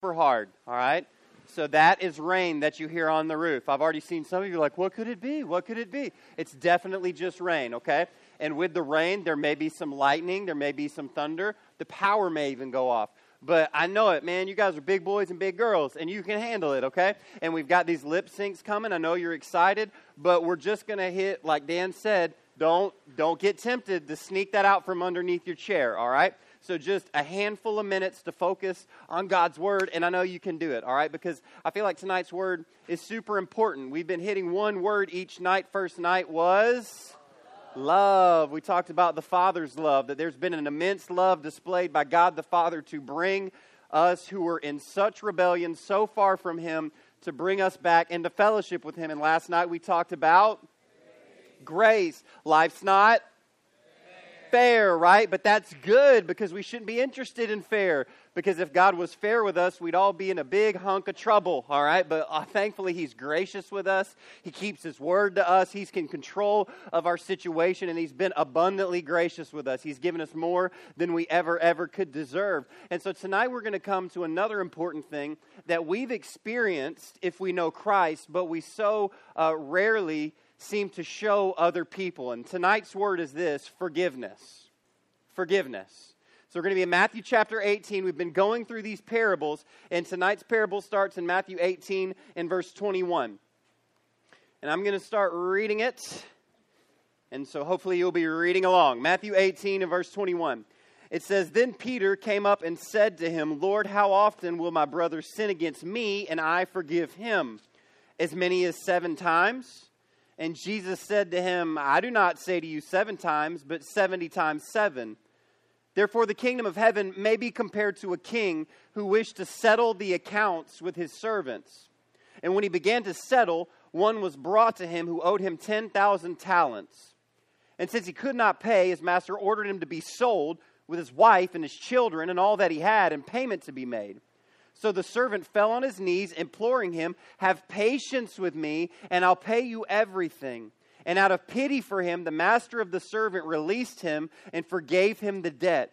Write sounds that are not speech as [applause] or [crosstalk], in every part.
super hard, all right? So that is rain that you hear on the roof. I've already seen some of you like, what could it be? What could it be? It's definitely just rain, okay? And with the rain, there may be some lightning, there may be some thunder, the power may even go off. But I know it, man. You guys are big boys and big girls, and you can handle it, okay? And we've got these lip syncs coming. I know you're excited, but we're just going to hit, like Dan said, don't, don't get tempted to sneak that out from underneath your chair, all right? So just a handful of minutes to focus on God's word, and I know you can do it, all right? Because I feel like tonight's word is super important. We've been hitting one word each night. First night was love. We talked about the Father's love, that there's been an immense love displayed by God the Father to bring us who were in such rebellion, so far from Him, to bring us back into fellowship with Him. And last night we talked about grace. Life's not fair, right? But that's good because we shouldn't be interested in fair. Because if God was fair with us, we'd all be in a big hunk of trouble, all right? But uh, thankfully, He's gracious with us. He keeps His word to us. He's in control of our situation, and He's been abundantly gracious with us. He's given us more than we ever, ever could deserve. And so tonight, we're going to come to another important thing that we've experienced if we know Christ, but we so uh, rarely seem to show other people. And tonight's word is this forgiveness. Forgiveness. So we're going to be in Matthew chapter 18. We've been going through these parables, and tonight's parable starts in Matthew 18 and verse 21. And I'm going to start reading it. And so hopefully you'll be reading along. Matthew 18 and verse 21. It says, Then Peter came up and said to him, Lord, how often will my brother sin against me and I forgive him? As many as seven times? And Jesus said to him, I do not say to you seven times, but seventy times seven. Therefore, the kingdom of heaven may be compared to a king who wished to settle the accounts with his servants. And when he began to settle, one was brought to him who owed him 10,000 talents. And since he could not pay, his master ordered him to be sold with his wife and his children and all that he had, and payment to be made. So the servant fell on his knees, imploring him, Have patience with me, and I'll pay you everything. And out of pity for him, the master of the servant released him and forgave him the debt.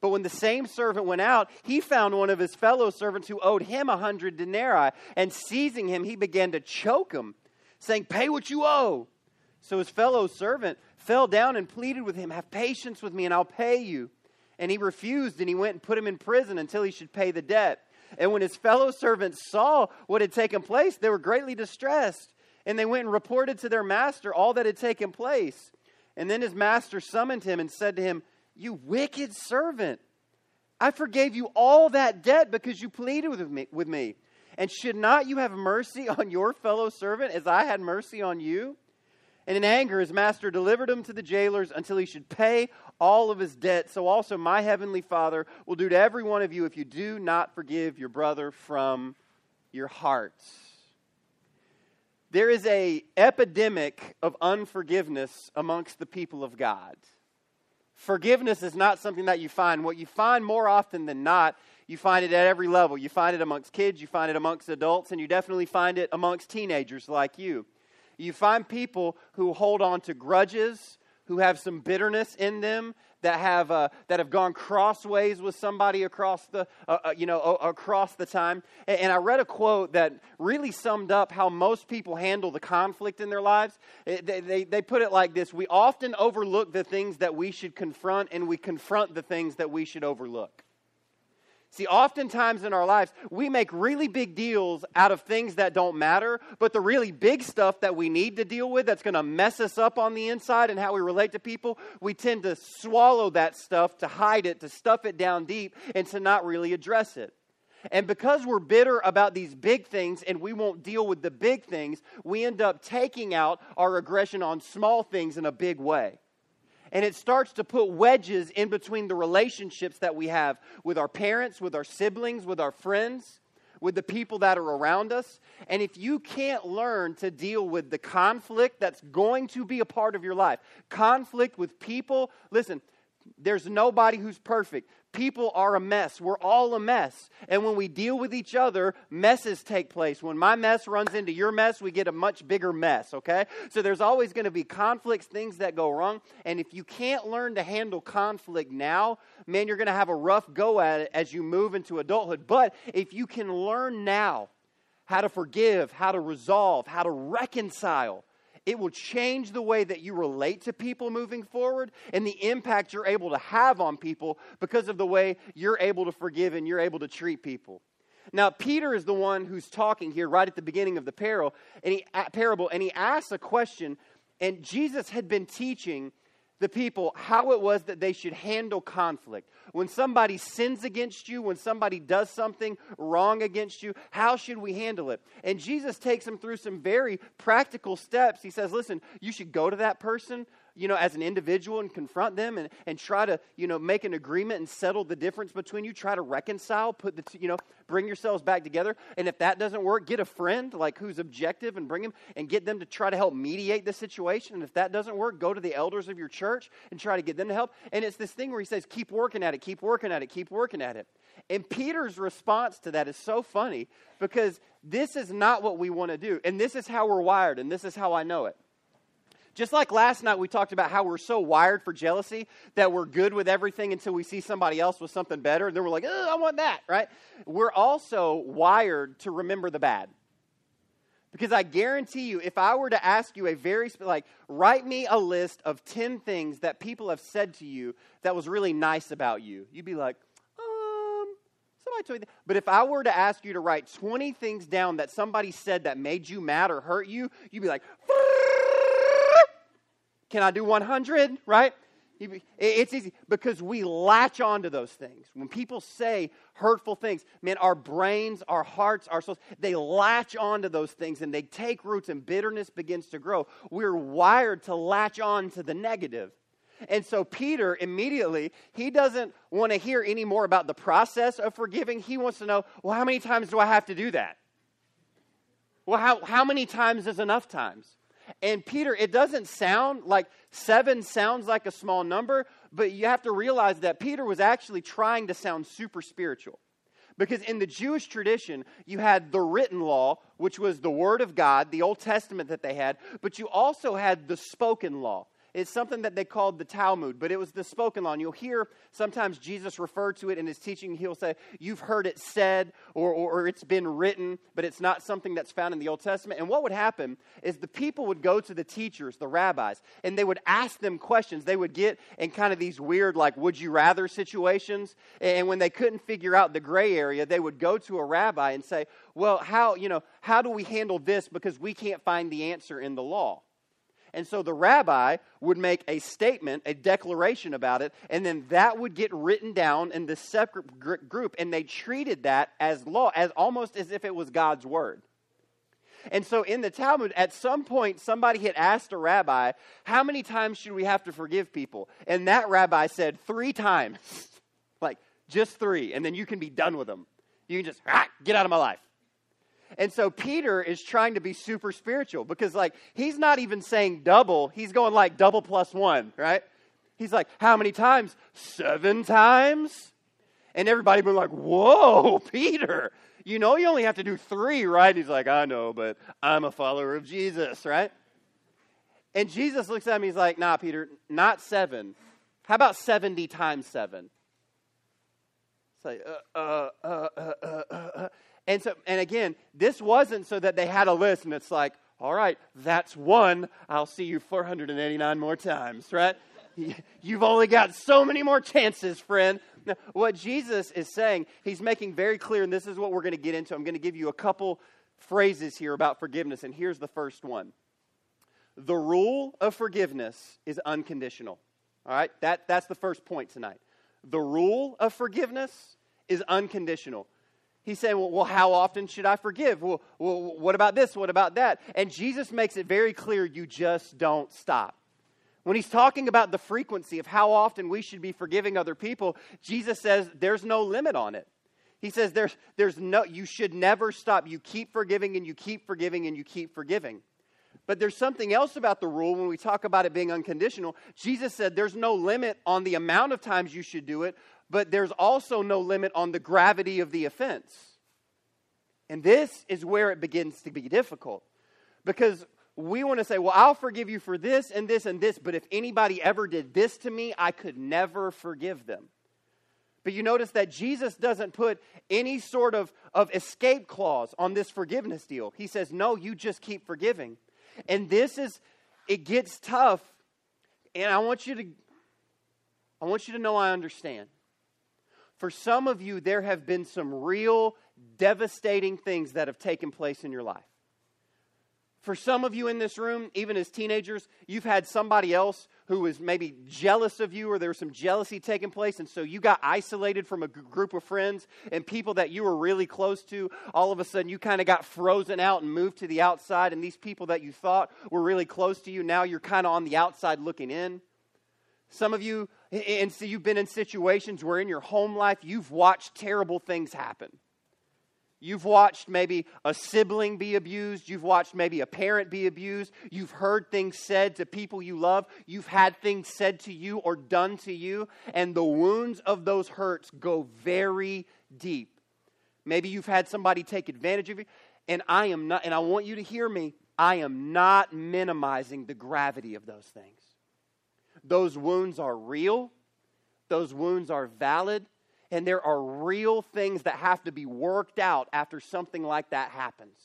But when the same servant went out, he found one of his fellow servants who owed him a hundred denarii. And seizing him, he began to choke him, saying, Pay what you owe. So his fellow servant fell down and pleaded with him, Have patience with me, and I'll pay you. And he refused, and he went and put him in prison until he should pay the debt. And when his fellow servants saw what had taken place, they were greatly distressed. And they went and reported to their master all that had taken place. And then his master summoned him and said to him, You wicked servant, I forgave you all that debt because you pleaded with me. With me. And should not you have mercy on your fellow servant as I had mercy on you? And in anger, his master delivered him to the jailers until he should pay all of his debt. So also my heavenly Father will do to every one of you if you do not forgive your brother from your hearts. There is a epidemic of unforgiveness amongst the people of God. Forgiveness is not something that you find. What you find more often than not, you find it at every level. You find it amongst kids, you find it amongst adults, and you definitely find it amongst teenagers like you. You find people who hold on to grudges, who have some bitterness in them, that have uh, that have gone crossways with somebody across the uh, uh, you know across the time. And, and, I read a quote that really summed up how most people handle the conflict in their lives. They, they, they put it like this: We often overlook the things that we should confront, and we confront the things that we should overlook. See, oftentimes in our lives, we make really big deals out of things that don't matter, but the really big stuff that we need to deal with that's going to mess us up on the inside and how we relate to people, we tend to swallow that stuff, to hide it, to stuff it down deep, and to not really address it. And because we're bitter about these big things and we won't deal with the big things, we end up taking out our aggression on small things in a big way and it starts to put wedges in between the relationships that we have with our parents, with our siblings, with our friends, with the people that are around us. And if you can't learn to deal with the conflict that's going to be a part of your life, conflict with people, listen, there's nobody who's perfect. People are a mess. We're all a mess. And when we deal with each other, messes take place. When my mess runs into your mess, we get a much bigger mess, okay? So there's always going to be conflicts, things that go wrong. And if you can't learn to handle conflict now, man, you're going to have a rough go at it as you move into adulthood. But if you can learn now how to forgive, how to resolve, how to reconcile, it will change the way that you relate to people moving forward and the impact you're able to have on people because of the way you're able to forgive and you're able to treat people. Now, Peter is the one who's talking here right at the beginning of the parable, and he, parable, and he asks a question. And Jesus had been teaching the people how it was that they should handle conflict. When somebody sins against you, when somebody does something wrong against you, how should we handle it? And Jesus takes them through some very practical steps. He says, listen, you should go to that person, you know, as an individual and confront them and, and try to, you know, make an agreement and settle the difference between you. Try to reconcile, put the, you know, bring yourselves back together. And if that doesn't work, get a friend like who's objective and bring them and get them to try to help mediate the situation. And if that doesn't work, go to the elders of your church and try to get them to help. And it's this thing where he says, keep working at it, keep working at it, keep working at it. And Peter's response to that is so funny because this is not what we want to do. And this is how we're wired, and this is how I know it. Just like last night, we talked about how we're so wired for jealousy that we're good with everything until we see somebody else with something better. And then we're like, oh, I want that, right? We're also wired to remember the bad. Because I guarantee you, if I were to ask you a very, like, write me a list of 10 things that people have said to you that was really nice about you, you'd be like, um, somebody told me that. But if I were to ask you to write 20 things down that somebody said that made you mad or hurt you, you'd be like, can I do 100? Right? It's easy because we latch onto those things. When people say hurtful things, man, our brains, our hearts, our souls, they latch onto those things and they take roots and bitterness begins to grow. We're wired to latch on to the negative. And so Peter immediately, he doesn't want to hear any more about the process of forgiving. He wants to know, well, how many times do I have to do that? Well, how, how many times is enough times? And Peter, it doesn't sound like seven sounds like a small number, but you have to realize that Peter was actually trying to sound super spiritual. Because in the Jewish tradition, you had the written law, which was the Word of God, the Old Testament that they had, but you also had the spoken law. It's something that they called the Talmud, but it was the spoken law. And you'll hear sometimes Jesus refer to it in his teaching. He'll say, You've heard it said, or, or, or, it's been written, but it's not something that's found in the Old Testament. And what would happen is the people would go to the teachers, the rabbis, and they would ask them questions. They would get in kind of these weird, like, would you rather situations. And when they couldn't figure out the gray area, they would go to a rabbi and say, Well, how, you know, how do we handle this because we can't find the answer in the law? And so the rabbi would make a statement, a declaration about it, and then that would get written down in this separate group, and they treated that as law, as almost as if it was God's word. And so in the Talmud, at some point, somebody had asked a rabbi, How many times should we have to forgive people? And that rabbi said, Three times. [laughs] like, just three. And then you can be done with them. You can just, ah, get out of my life. And so Peter is trying to be super spiritual because, like, he's not even saying double, he's going like double plus one, right? He's like, how many times? Seven times? And everybody been like, whoa, [laughs] Peter, you know you only have to do three, right? He's like, I know, but I'm a follower of Jesus, right? And Jesus looks at him, he's like, nah, Peter, not seven. How about 70 times seven? It's like, uh, uh, uh, uh, uh, uh. uh. And so, and again, this wasn't so that they had a list and it's like, all right, that's one. I'll see you 489 more times, right? [laughs] You've only got so many more chances, friend. Now, what Jesus is saying, he's making very clear, and this is what we're going to get into. I'm going to give you a couple phrases here about forgiveness, and here's the first one. The rule of forgiveness is unconditional. All right, that, that's the first point tonight. The rule of forgiveness is unconditional. He's saying, well, well, how often should I forgive? Well, well, what about this? What about that? And Jesus makes it very clear you just don't stop. When he's talking about the frequency of how often we should be forgiving other people, Jesus says there's no limit on it. He says there's, there's no, you should never stop. You keep forgiving and you keep forgiving and you keep forgiving. But there's something else about the rule when we talk about it being unconditional. Jesus said there's no limit on the amount of times you should do it, but there's also no limit on the gravity of the offense. And this is where it begins to be difficult because we want to say, well, I'll forgive you for this and this and this, but if anybody ever did this to me, I could never forgive them. But you notice that Jesus doesn't put any sort of, of escape clause on this forgiveness deal. He says, no, you just keep forgiving. And this is, it gets tough. And I want you to, I want you to know I understand. For some of you, there have been some real devastating things that have taken place in your life. For some of you in this room, even as teenagers, you've had somebody else who was maybe jealous of you or there was some jealousy taking place, and so you got isolated from a g- group of friends and people that you were really close to. All of a sudden, you kind of got frozen out and moved to the outside, and these people that you thought were really close to you, now you're kind of on the outside looking in. Some of you, and so you've been in situations where in your home life you've watched terrible things happen. You've watched maybe a sibling be abused. You've watched maybe a parent be abused. You've heard things said to people you love. You've had things said to you or done to you. And the wounds of those hurts go very deep. Maybe you've had somebody take advantage of you. And I am not, and I want you to hear me, I am not minimizing the gravity of those things. Those wounds are real, those wounds are valid, and there are real things that have to be worked out after something like that happens.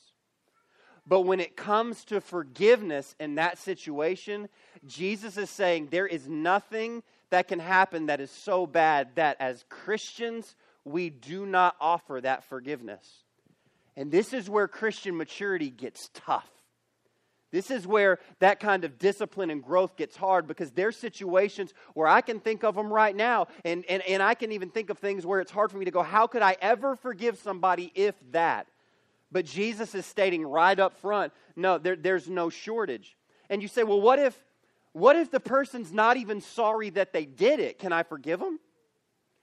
But when it comes to forgiveness in that situation, Jesus is saying there is nothing that can happen that is so bad that as Christians, we do not offer that forgiveness. And this is where Christian maturity gets tough. This is where that kind of discipline and growth gets hard because there's situations where I can think of them right now, and, and, and I can even think of things where it's hard for me to go, How could I ever forgive somebody if that? But Jesus is stating right up front, no, there, there's no shortage. And you say, Well, what if, what if the person's not even sorry that they did it? Can I forgive them?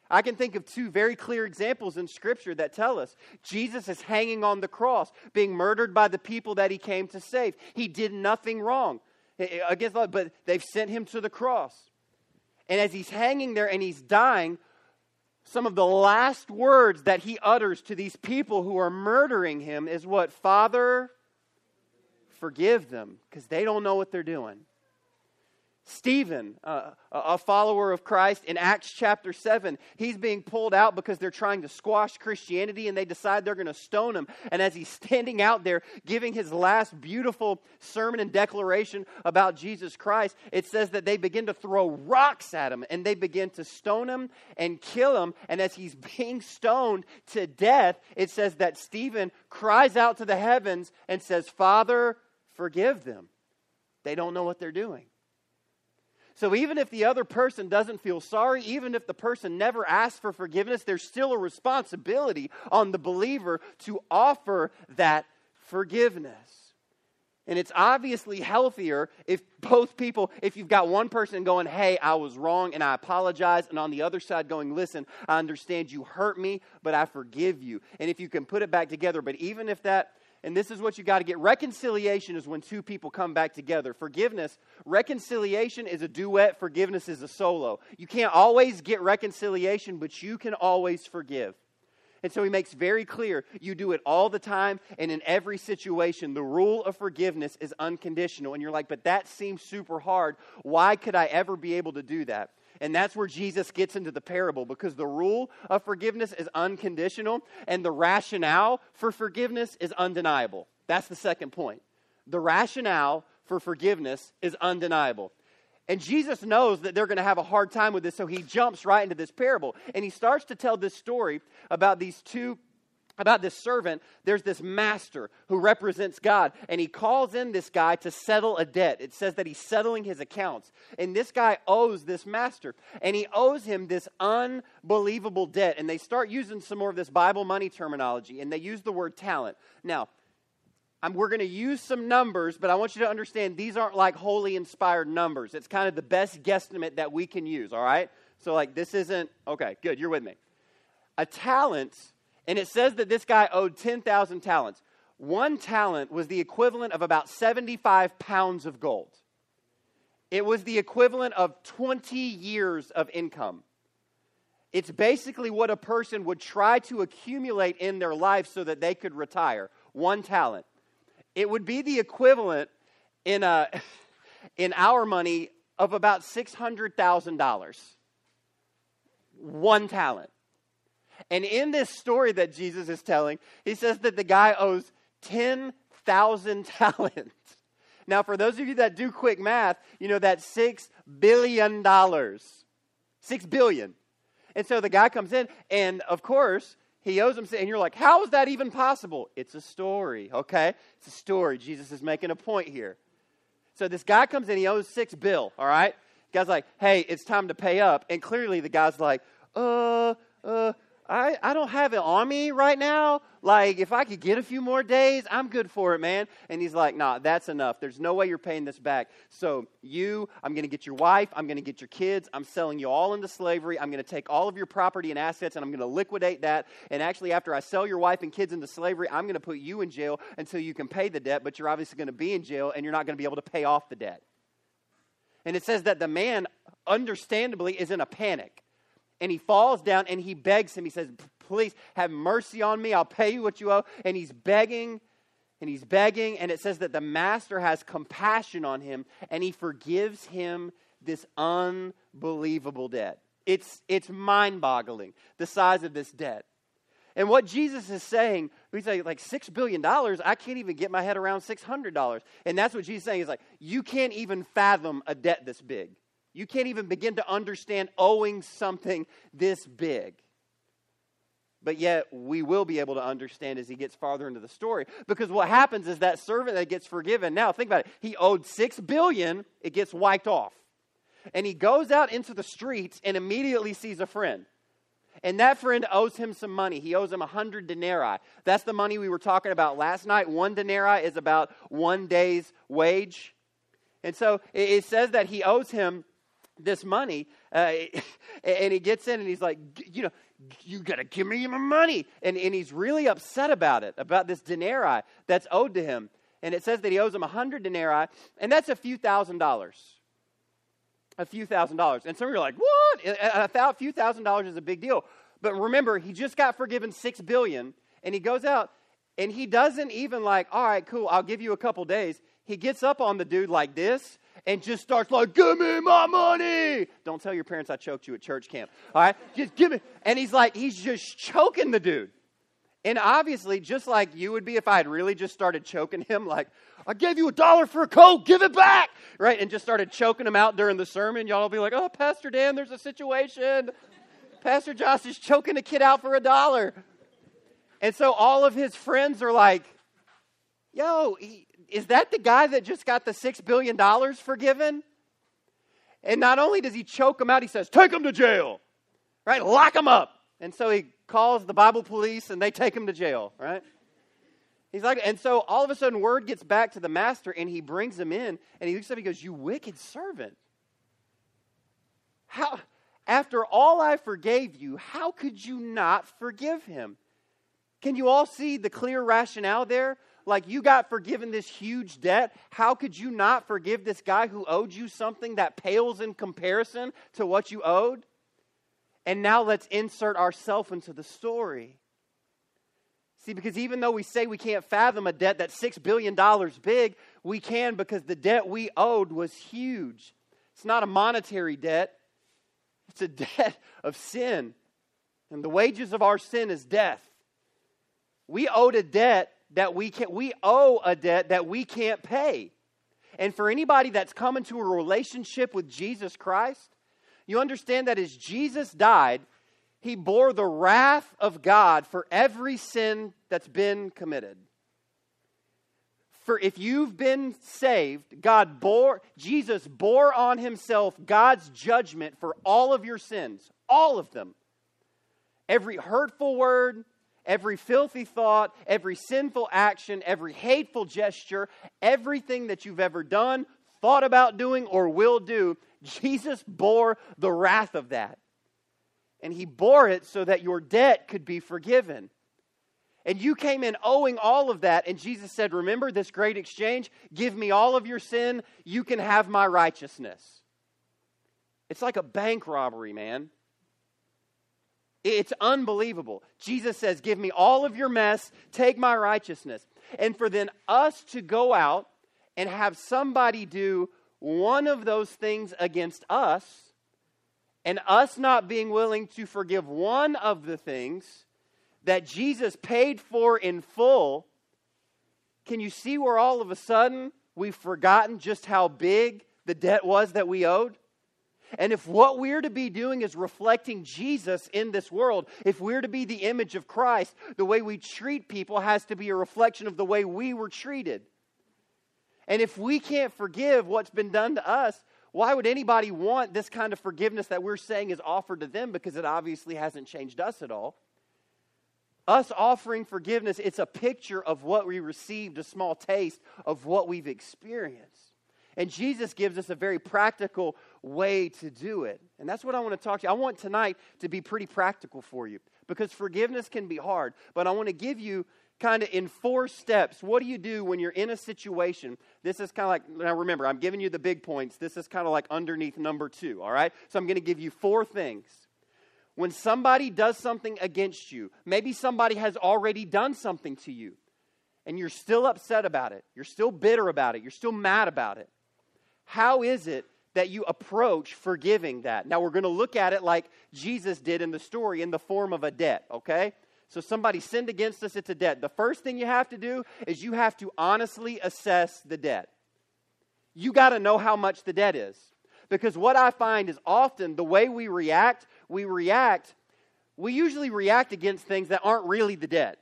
I can think of two very clear examples in Scripture that tell us Jesus is hanging on the cross, being murdered by the people that he came to save. He did nothing wrong uh, against, but they've sent him to the cross. And as he's hanging there and he's dying, some of the last words that he utters to these people who are murdering him is what? Father, forgive them, because they don't know what they're doing. Stephen, uh, a follower of Christ, in Acts chapter 7, he's being pulled out because they're trying to squash Christianity and they decide they're going to stone him. And as he's standing out there giving his last beautiful sermon and declaration about Jesus Christ, it says that they begin to throw rocks at him and they begin to stone him and kill him. And as he's [laughs] being stoned to death, it says that Stephen cries out to the heavens and says, Father, forgive them. They don't know what they're doing. So even if the other person doesn't feel sorry, even if the person never asks for forgiveness, there's still a responsibility on the believer to offer that forgiveness. And it's obviously healthier if both people, if you've got one person going, hey, I was wrong and I apologize, and on the other side going, listen, I understand you hurt me, but I forgive you. And if you can put it back together, but even if that and this is what you got to get. Reconciliation is when two people come back together. Forgiveness, reconciliation is a duet, forgiveness is a solo. You can't always get reconciliation, but you can always forgive. And so he makes very clear you do it all the time and in every situation. The rule of forgiveness is unconditional. And you're like, but that seems super hard. Why could I ever be able to do that? And that's where Jesus gets into the parable because the rule of forgiveness is unconditional and the rationale for forgiveness is undeniable. That's the second point. The rationale for forgiveness is undeniable. And Jesus knows that they're going to have a hard time with this, so he jumps right into this parable. And he starts to tell this story about these two about this servant, there's this master who represents God, and he calls in this guy to settle a debt. It says that he's settling his accounts. And this guy owes this master, and he owes him this unbelievable debt. And they start using some more of this Bible money terminology, and they use the word talent. Now, I'm, we're going to use some numbers, but I want you to understand these aren't like wholly inspired numbers. It's kind of the best guesstimate that we can use, all right? So, like, this isn't, okay, good, you're with me. A talent and it says that this guy owed 10,000 talents. One talent was the equivalent of about 75 pounds of gold. It was the equivalent of 20 years of income. It's basically what a person would try to accumulate in their life so that they could retire. One talent. It would be the equivalent in, uh, a, [laughs] in our money of about $600,000. One talent. And in this story that Jesus is telling, he says that the guy owes 10,000 [laughs] talents. Now, for those of you that do quick math, you know that's $6 billion. 6 billion. And so the guy comes in, and of course, he owes him, and you're like, how is that even possible? It's a story, okay? It's a story. Jesus is making a point here. So this guy comes in, he owes six bill, all right? The guy's like, hey, it's time to pay up. And clearly the guy's like, uh, uh, I, I don't have it on me right now. Like, if I could get a few more days, I'm good for it, man. And he's like, nah, that's enough. There's no way you're paying this back. So, you, I'm going to get your wife, I'm going to get your kids, I'm selling you all into slavery, I'm going to take all of your property and assets, and I'm going to liquidate that. And actually, after I sell your wife and kids into slavery, I'm going to put you in jail until you can pay the debt, but you're obviously going to be in jail and you're not going to be able to pay off the debt. And it says that the man, understandably, is in a panic and he falls down and he begs him. He says, Please have mercy on me. I'll pay you what you owe. And he's begging and he's begging. And it says that the master has compassion on him and he forgives him this unbelievable debt. It's, it's mind boggling, the size of this debt. And what Jesus is saying, he's say like $6 billion, I can't even get my head around $600. And that's what Jesus is saying. He's like, you can't even fathom a debt this big. You can't even begin to understand owing something this big. But yet, we will be able to understand as he gets farther into the story. Because what happens is that servant that gets forgiven, now think about it, he owed six billion, it gets wiped off. And he goes out into the streets and immediately sees a friend. And that friend owes him some money. He owes him a hundred denarii. That's the money we were talking about last night. One denarii is about one day's wage. And so it says that he owes him this money, uh, [laughs] and he gets in and he's like, you know, you got to give me my money. And, and he's really upset about it, about this denarii that's owed to him. And it says that he owes him a hundred denarii, and that's a few thousand dollars. A few thousand dollars. And some of you are like, what? A, few thousand dollars is a big deal. But remember, he just got forgiven six billion, and he goes out and he doesn't even like, all right, cool, I'll give you a couple days. He gets up on the dude like this and just starts like, give me my money. Don't tell your parents I choked you at church camp. All right? Just give me. And he's like, he's just choking the dude. And obviously, just like you would be if I had really just started choking him, like, I gave you a dollar for a coat, give it back, right? And just started choking him out during the sermon, y'all will be like, oh, Pastor Dan, there's a situation. Pastor Josh is choking a kid out for a dollar. And so all of his friends are like, yo, he, is that the guy that just got the $6 billion forgiven? And not only does he choke him out, he says, Take him to jail, right? Lock him up. And so he calls the Bible police and they take him to jail, right? He's like, and so all of a sudden, word gets back to the master and he brings him in and he looks up and he goes, You wicked servant. How, after all I forgave you, how could you not forgive him? Can you all see the clear rationale there? Like you got forgiven this huge debt. How could you not forgive this guy who owed you something that pales in comparison to what you owed? And now let's insert ourselves into the story. See, because even though we say we can't fathom a debt that's $6 billion big, we can because the debt we owed was huge. It's not a monetary debt, it's a [laughs] debt of sin. And the wages of our sin is death. We owed a debt that we can we owe a debt that we can't pay. And for anybody that's come into a relationship with Jesus Christ, you understand that as Jesus died, he bore the wrath of God for every sin that's been committed. For if you've been saved, God bore Jesus bore on himself God's judgment for all of your sins, all of them. Every hurtful word, every filthy thought, every sinful action, every hateful gesture, everything that you've ever done, thought about doing, or will do, Jesus bore the wrath of that. And he bore it so that your debt could be forgiven. And you came in owing all of that. And Jesus said, Remember this great exchange? Give me all of your sin. You can have my righteousness. It's like a bank robbery, man. It's unbelievable. Jesus says, Give me all of your mess, take my righteousness. And for then us to go out and have somebody do one of those things against us, and us not being willing to forgive one of the things that Jesus paid for in full, can you see where all of a sudden we've forgotten just how big the debt was that we owed? And if what we're to be doing is reflecting Jesus in this world, if we're to be the image of Christ, the way we treat people has to be a reflection of the way we were treated. And if we can't forgive what's been done to us, why would anybody want this kind of forgiveness that we're saying is offered to them because it obviously hasn't changed us at all? Us offering forgiveness, it's a picture of what we received, a small taste of what we've experienced. And Jesus gives us a very practical way to do it. And that's what I want to talk to you. I want tonight to be pretty practical for you because forgiveness can be hard. But I want to give you kind of in four steps. What do you do when you're in a situation? This is kind of like, now remember, I'm giving you the big points. This is kind of like underneath number two, all right? So I'm going to give you four things. When somebody does something against you, maybe somebody has already done something to you, and you're still upset about it, you're still bitter about it, you're still mad about it. How is it that you approach forgiving that? Now, we're going to look at it like Jesus did in the story in the form of a debt, okay? So, somebody sinned against us, it's a debt. The first thing you have to do is you have to honestly assess the debt. You got to know how much the debt is. Because what I find is often the way we react, we react, we usually react against things that aren't really the debt.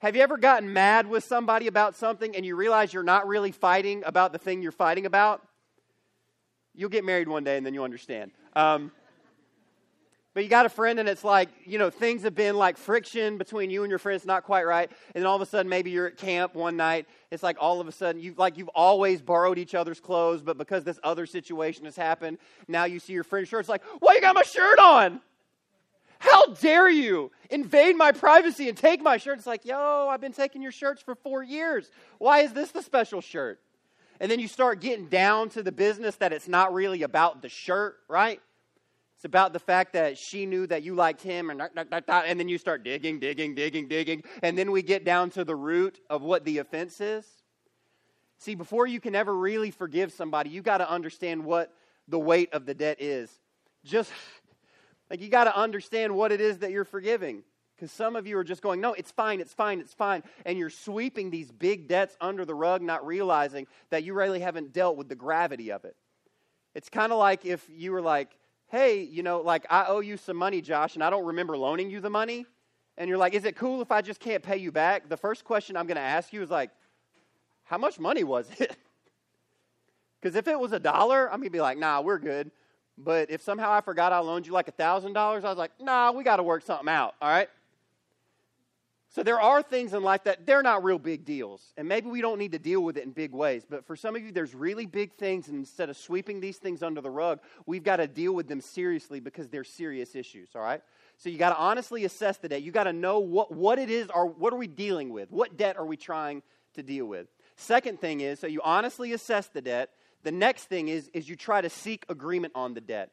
Have you ever gotten mad with somebody about something and you realize you're not really fighting about the thing you're fighting about? You'll get married one day and then you'll understand. Um, but you got a friend and it's like, you know, things have been like friction between you and your friends, not quite right. And then all of a sudden, maybe you're at camp one night. It's like all of a sudden, you've like you've always borrowed each other's clothes, but because this other situation has happened, now you see your friend's shirt. It's like, why you got my shirt on? How dare you invade my privacy and take my shirt? It's like, yo, I've been taking your shirts for four years. Why is this the special shirt? And then you start getting down to the business that it's not really about the shirt, right? It's about the fact that she knew that you liked him, and, and then you start digging, digging, digging, digging. And then we get down to the root of what the offense is. See, before you can ever really forgive somebody, you got to understand what the weight of the debt is. Just like you got to understand what it is that you're forgiving. Because some of you are just going, no, it's fine, it's fine, it's fine. And you're sweeping these big debts under the rug, not realizing that you really haven't dealt with the gravity of it. It's kind of like if you were like, hey, you know, like I owe you some money, Josh, and I don't remember loaning you the money. And you're like, is it cool if I just can't pay you back? The first question I'm going to ask you is like, how much money was it? [laughs] Because if it was a dollar, I'm going to be like, nah, we're good. But if somehow I forgot I loaned you like a $1,000, I was like, nah, we got to work something out, all right? So there are things in life that they're not real big deals. And maybe we don't need to deal with it in big ways. But for some of you, there's really big things. And instead of sweeping these things under the rug, we've got to deal with them seriously because they're serious issues, all right? So you got to honestly assess the debt. You got to know what, what it is or what are we dealing with? What debt are we trying to deal with? Second thing is, so you honestly assess the debt. The next thing is, is you try to seek agreement on the debt.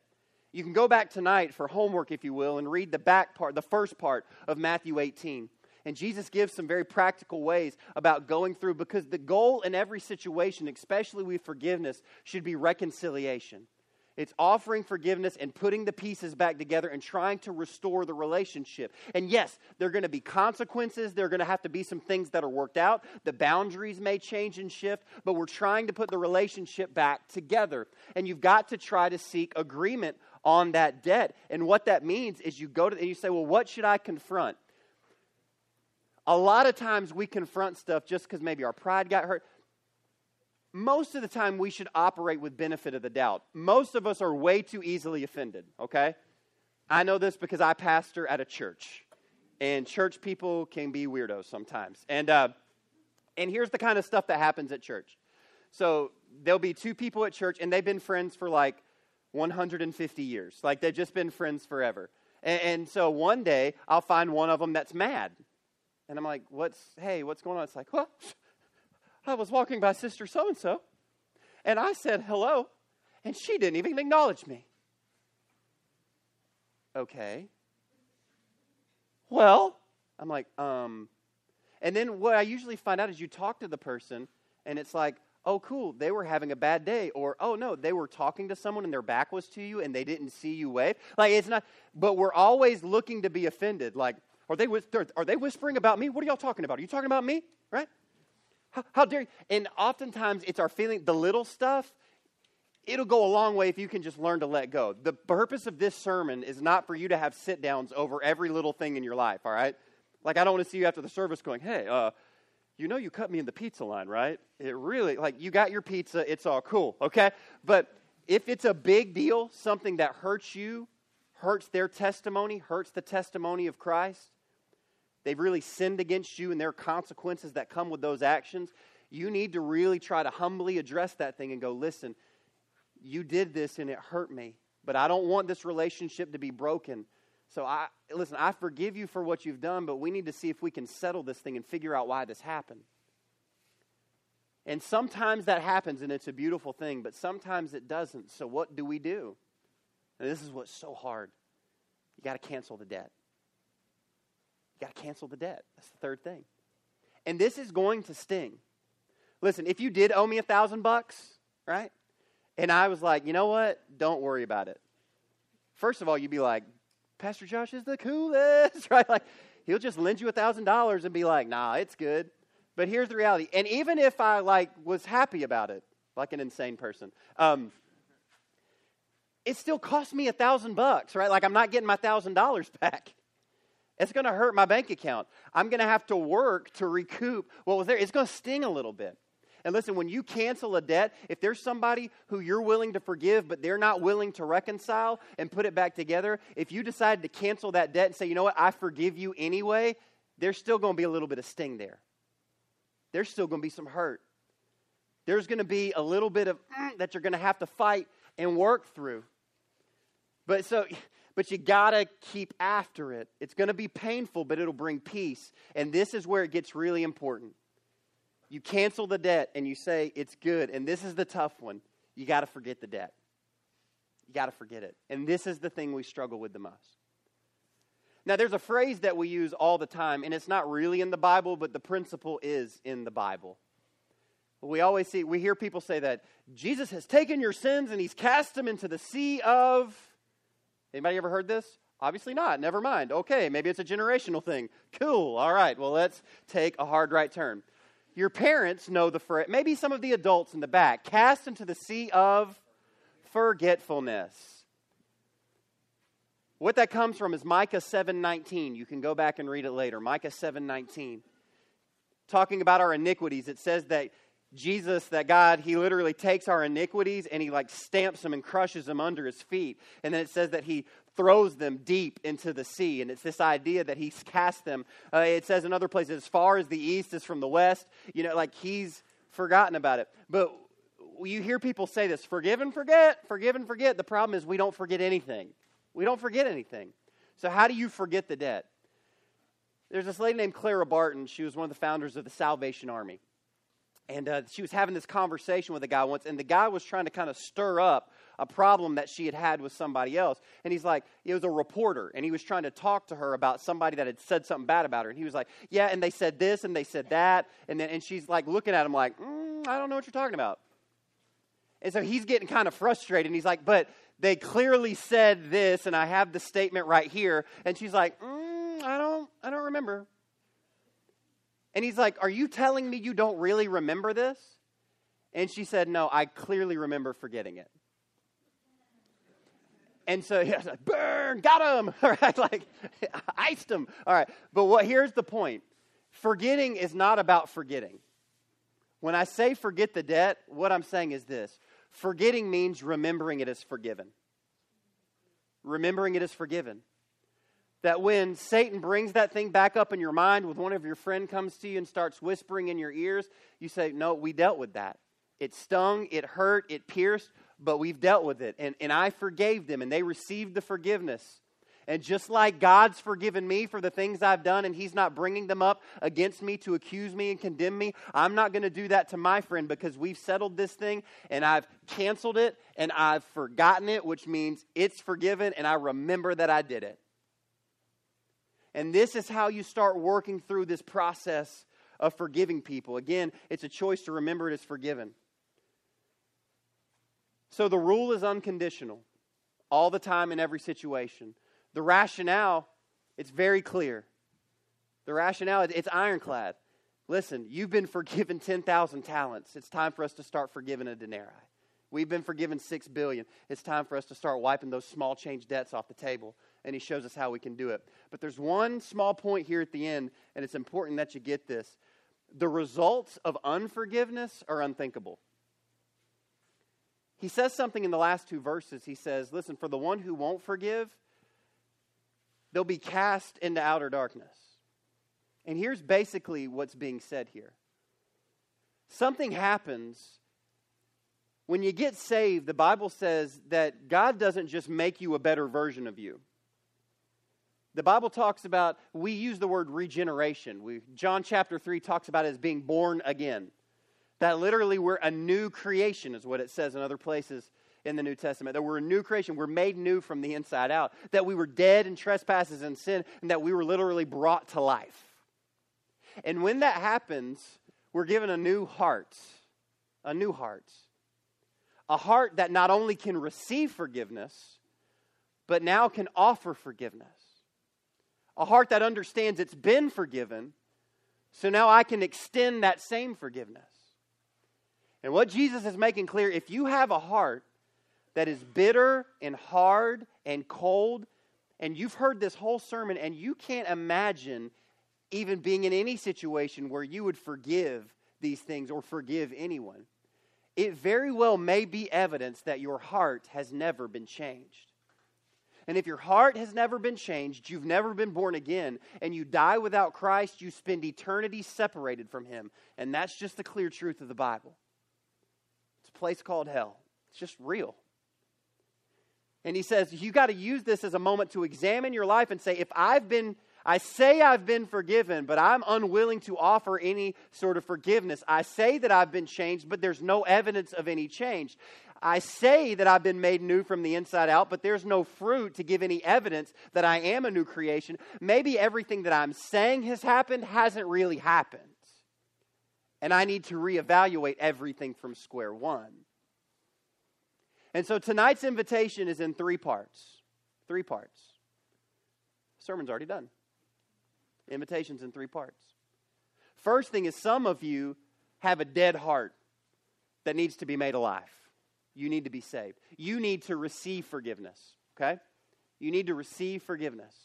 You can go back tonight for homework, if you will, and read the back part, the first part of Matthew 18. And Jesus gives some very practical ways about going through because the goal in every situation, especially with forgiveness, should be reconciliation. It's offering forgiveness and putting the pieces back together and trying to restore the relationship. And yes, there are going to be consequences. There are going to have to be some things that are worked out. The boundaries may change and shift, but we're trying to put the relationship back together. And you've got to try to seek agreement on that debt. And what that means is you go to and you say, well, what should I confront? A lot of times we confront stuff just because maybe our pride got hurt most of the time we should operate with benefit of the doubt. Most of us are way too easily offended, okay? I know this because I pastor at a church, and church people can be weirdos sometimes. And, uh, and here's the kind of stuff that happens at church. So there'll be two people at church, and they've been friends for like 150 years. Like they've just been friends forever. And, and so one day I'll find one of them that's mad. And I'm like, what's, hey, what's going on? It's like, well, I was walking by Sister So and so, and I said hello, and she didn't even acknowledge me. Okay. well, I'm like, um, and then what I usually find out is you talk to the person and it's like, oh, cool, they were having a bad day. Or, oh, no, they were talking to someone and their back was to you and they didn't see you wave. Like, it's not, but we're always looking to be offended. Like, are they, are they whispering about me? What are y'all talking about? Are you talking about me? Right? How, how dare you? And oftentimes it's our feeling, the little stuff, it'll go a long way if you can just learn to let go. The purpose of this sermon is not for you to have sit downs over every little thing in your life, all right? Like, I don't want to see you after the service going, hey, uh, you know you cut me in the pizza line, right? It really, like, you got your pizza, it's all cool, okay? But if it's a big deal, something that hurts you, hurts their testimony, hurts the testimony of Christ, they've really sinned against you and there are consequences that come with those actions, you need to really try to humbly address that thing and go, listen, you did this and it hurt me, but I don't want this relationship to be broken. So I listen, I forgive you for what you've done, but we need to see if we can settle this thing and figure out why this happened. And sometimes that happens and it's a beautiful thing, but sometimes it doesn't. So what do we do? And this is what's so hard. You got to cancel the debt. You got to cancel the debt. That's the third thing. And this is going to sting. Listen, if you did owe me a thousand bucks, right? And I was like, you know what? Don't worry about it. First of all, you'd be like, Pastor Josh is the coolest, [laughs] right? Like, he'll just lend you a thousand dollars and be like, nah, it's good. But here's the reality. And even if I like was happy about it, like an insane person, um, it still cost me a thousand bucks, right? Like I'm not getting my thousand dollars [laughs] back. It's going to hurt my bank account. I'm going to have to work to recoup what was there. It's going to sting a little bit. And listen, when you cancel a debt, if there's somebody who you're willing to forgive, but they're not willing to reconcile and put it back together, if you decide to cancel that debt and say, you know what, I forgive you anyway, there's still going to be a little bit of sting there. There's still going to be some hurt. There's going to be a little bit of mm, that you're going to have to fight and work through. But so, but you got to keep after it. It's to be painful, but it'll bring peace. And this is where it gets really important. You cancel the debt and you say it's good. And this is the tough one. You got to forget the debt. You got to forget it. And this is the thing we struggle with the most. Now, there's a phrase that we use all the time, and it's not really in the Bible, but the principle is in the Bible. We always see, we hear people say that Jesus has taken your sins and he's cast them into the sea of. Anybody ever heard this? Obviously not. Never mind. Okay, maybe it's a generational thing. Cool. All right. Well, let's take a hard right turn. Your parents know the phrase, maybe some of the adults in the back, cast into the sea of forgetfulness. What that comes from is Micah 7:19. You can go back and read it later. Micah 7:19. Talking about our iniquities, it says that Jesus, that God, he literally takes our iniquities and he like stamps them and crushes them under his feet. And then it says that he throws them deep into the sea. And it's this idea that he's cast them. Uh, it says in other places, as far as the east is from the west, you know, like he's forgotten about it. But you hear people say this forgive and forget, forgive and forget. The problem is we don't forget anything. We don't forget anything. So, how do you forget the debt? There's this lady named Clara Barton. She was one of the founders of the Salvation Army. And uh, she was having this conversation with a guy once, and the guy was trying to kind of stir up a problem that she had had with somebody else. And he's like, it was a reporter, and he was trying to talk to her about somebody that had said something bad about her. And he was like, yeah, and they said this and they said that. And then and she's like looking at him like, mm, I don't know what you're talking about. And so he's getting kind of frustrated, and he's like, but they clearly said this, and I have the statement right here. And she's like, mm, I don't, I don't remember. And he's like, Are you telling me you don't really remember this? And she said, No, I clearly remember forgetting it. And so [laughs] he was like, burn, got him. [laughs] All right, like [laughs] iced him. All right. But what here's the point. Forgetting is not about forgetting. When I say forget the debt, what I'm saying is this. Forgetting means remembering it is forgiven. Remembering it is forgiven. That when Satan brings that thing back up in your mind, with one of your friend comes to you and starts whispering in your ears, you say, No, we dealt with that. It stung, it hurt, it pierced, but we've dealt with it. And, and I forgave them, and they received the forgiveness. And just like God's forgiven me for the things I've done, and He's not bringing them up against me to accuse me and condemn me, I'm not going to do that to my friend because we've settled this thing and I've canceled it and I've forgotten it, which means it's forgiven and I remember that I did it. And this is how you start working through this process of forgiving people. Again, it's a choice to remember it as forgiven. So the rule is unconditional all the time in every situation. The rationale, it's very clear. The rationale, it's ironclad. Listen, you've been forgiven 10,000 talents. It's time for us to start forgiving a denarii. We've been forgiven 6 billion. It's time for us to start wiping those small change debts off the table. And he shows us how we can do it. But there's one small point here at the end, and it's important that you get this. The results of unforgiveness are unthinkable. He says something in the last two verses. He says, Listen, for the one who won't forgive, they'll be cast into outer darkness. And here's basically what's being said here something happens when you get saved. The Bible says that God doesn't just make you a better version of you. The Bible talks about, we use the word regeneration. We, John chapter 3 talks about it as being born again. That literally we're a new creation, is what it says in other places in the New Testament. That we're a new creation. We're made new from the inside out. That we were dead in trespasses and sin, and that we were literally brought to life. And when that happens, we're given a new heart. A new heart. A heart that not only can receive forgiveness, but now can offer forgiveness. A heart that understands it's been forgiven, so now I can extend that same forgiveness. And what Jesus is making clear if you have a heart that is bitter and hard and cold, and you've heard this whole sermon and you can't imagine even being in any situation where you would forgive these things or forgive anyone, it very well may be evidence that your heart has never been changed. And if your heart has never been changed, you've never been born again, and you die without Christ, you spend eternity separated from Him. And that's just the clear truth of the Bible It's a place called hell. It's just real. And he says, you got to use this as a moment to examine your life and say, if I've been, I say I've been forgiven, but I'm unwilling to offer any sort of forgiveness. I say that I've been changed, but there's no evidence of any change. I say that I've been made new from the inside out, but there's no fruit to give any evidence that I am a new creation. Maybe everything that I'm saying has happened hasn't really happened and I need to reevaluate everything from square one. And so tonight's invitation is in three parts. Three parts. sermon's already done. Invitation's in three parts. First thing is, some of you have a dead heart that needs to be made alive. You need to be saved. You need to receive forgiveness, okay? You need to receive forgiveness.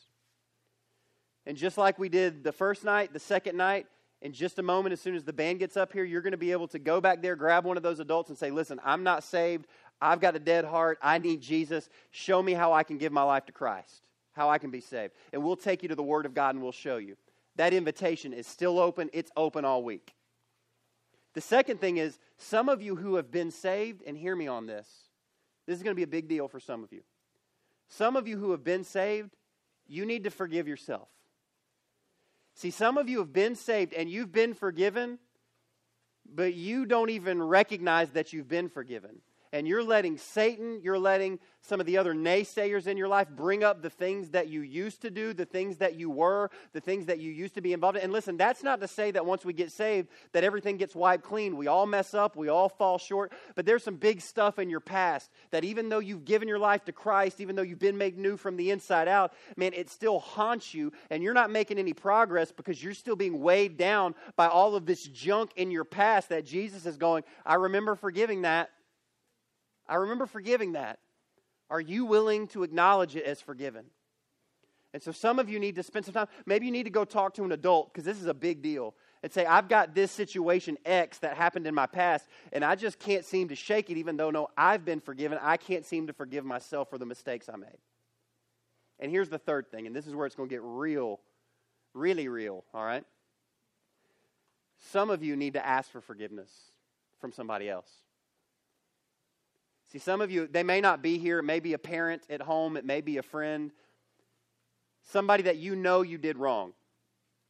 And just like we did the first night, the second night, in just a moment, as soon as the band gets up here, you're going to be able to go back there, grab one of those adults, and say, Listen, I'm not saved. I've got a dead heart. I need Jesus. Show me how I can give my life to Christ, how I can be saved. And we'll take you to the Word of God and we'll show you. That invitation is still open, it's open all week. The second thing is, some of you who have been saved, and hear me on this, this is going to be a big deal for some of you. Some of you who have been saved, you need to forgive yourself. See, some of you have been saved and you've been forgiven, but you don't even recognize that you've been forgiven and you're letting Satan, you're letting some of the other naysayers in your life bring up the things that you used to do, the things that you were, the things that you used to be involved in. And listen, that's not to say that once we get saved that everything gets wiped clean. We all mess up, we all fall short, but there's some big stuff in your past that even though you've given your life to Christ, even though you've been made new from the inside out, man, it still haunts you and you're not making any progress because you're still being weighed down by all of this junk in your past that Jesus is going, I remember forgiving that I remember forgiving that. Are you willing to acknowledge it as forgiven? And so some of you need to spend some time. Maybe you need to go talk to an adult because this is a big deal and say, I've got this situation X that happened in my past, and I just can't seem to shake it, even though, no, I've been forgiven. I can't seem to forgive myself for the mistakes I made. And here's the third thing, and this is where it's going to get real, really real, all right? Some of you need to ask for forgiveness from somebody else. See, some of you, they may not be here. It may be a parent at home, it may be a friend, somebody that you know you did wrong.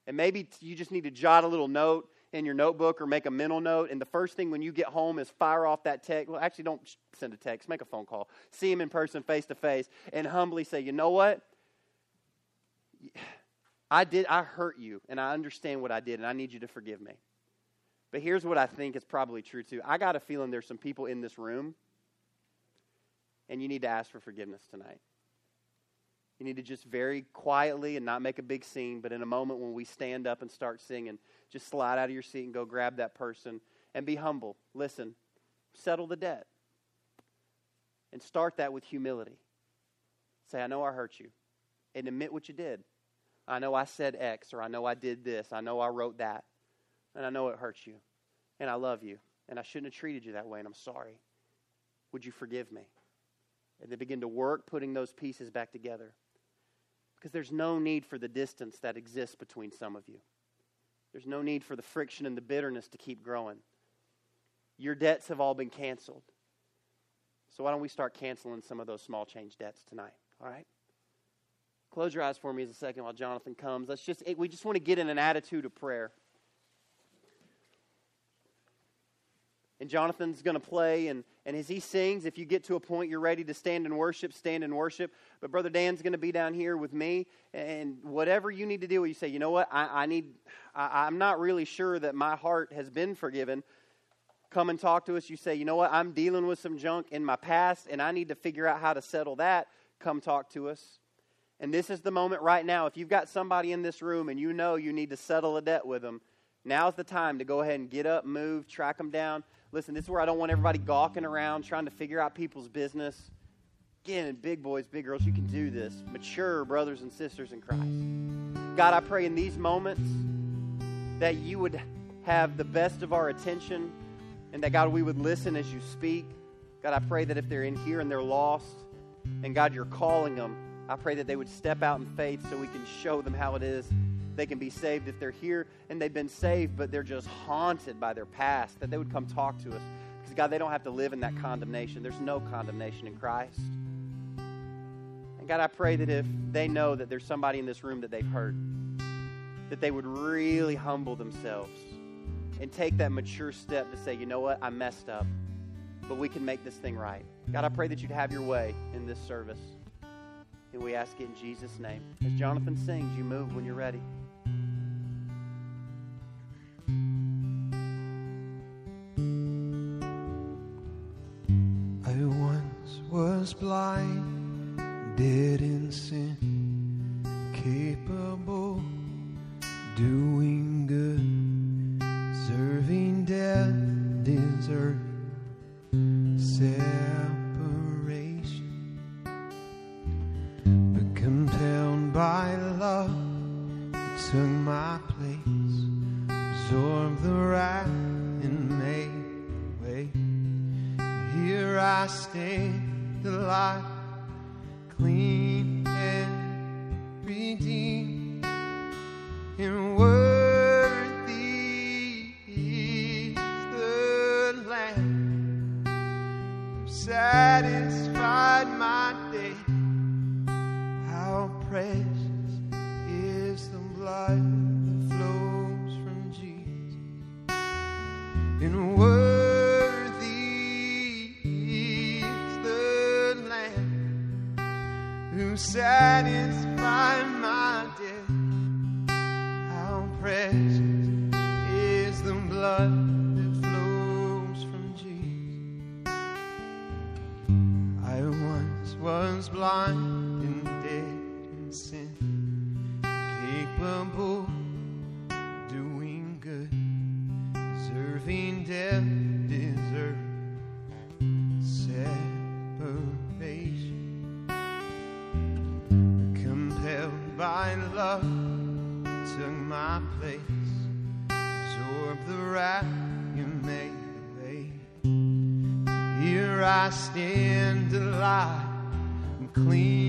And maybe you just need to jot a little note in your notebook or make a mental note. And the first thing when you get home is fire off that text. Well, actually, don't send a text, make a phone call. See him in person, face to face, and humbly say, you know what? [sighs] I did I hurt you and I understand what I did and I need you to forgive me. But here's what I think is probably true too. I got a feeling there's some people in this room and you need to ask for forgiveness tonight. You need to just very quietly and not make a big scene, but in a moment when we stand up and start singing, just slide out of your seat and go grab that person and be humble. Listen, settle the debt. And start that with humility. Say, I know I hurt you. And admit what you did. I know I said X, or I know I did this. I know I wrote that. And I know it hurts you. And I love you. And I shouldn't have treated you that way, and I'm sorry. Would you forgive me? And they begin to work putting those pieces back together. Because there's no need for the distance that exists between some of you. There's no need for the friction and the bitterness to keep growing. Your debts have all been canceled. So why don't we start canceling some of those small change debts tonight? All right? Close your eyes for me as a second while Jonathan comes. Let's just we just want to get in an attitude of prayer. And Jonathan's going to play, and, and as he sings, if you get to a point you're ready to stand and worship, stand and worship. But Brother Dan's going to be down here with me, and whatever you need to do, you say, you know what, I, I need, I, I'm not really sure that my heart has been forgiven, come and talk to us. You say, you know what, I'm dealing with some junk in my past and I need to figure out how to settle that. Come talk to us. And this is the moment right now. If you've got somebody in this room and you know you need to settle a debt with them, now's the time to go ahead and get up, move, track them down. Listen, this is where I don't want everybody gawking around trying to figure out people's business. Again, big boys, big girls, you can do this. Mature brothers and sisters in Christ. God, I pray in these moments that you would have the best of our attention and that, God, we would listen as you speak. God, I pray that if they're in here and they're lost, and God, you're calling them, I pray that they would step out in faith so we can show them how it is they can be saved. If they're here and they've been saved, but they're just haunted by their past, that they would come talk to us. Because, God, they don't have to live in that condemnation. There's no condemnation in Christ. And, God, I pray that if they know that there's somebody in this room that they've hurt, that they would really humble themselves and take that mature step to say, you know what, I messed up, but we can make this thing right. God, I pray that you'd have your way in this service. And we ask it in Jesus' name. As Jonathan sings, you move when you're ready. Was blind, dead in sin, capable, doing death, deserve separation, compelled by love, took my place, absorbed the wrath you made away. Here I stand alive and clean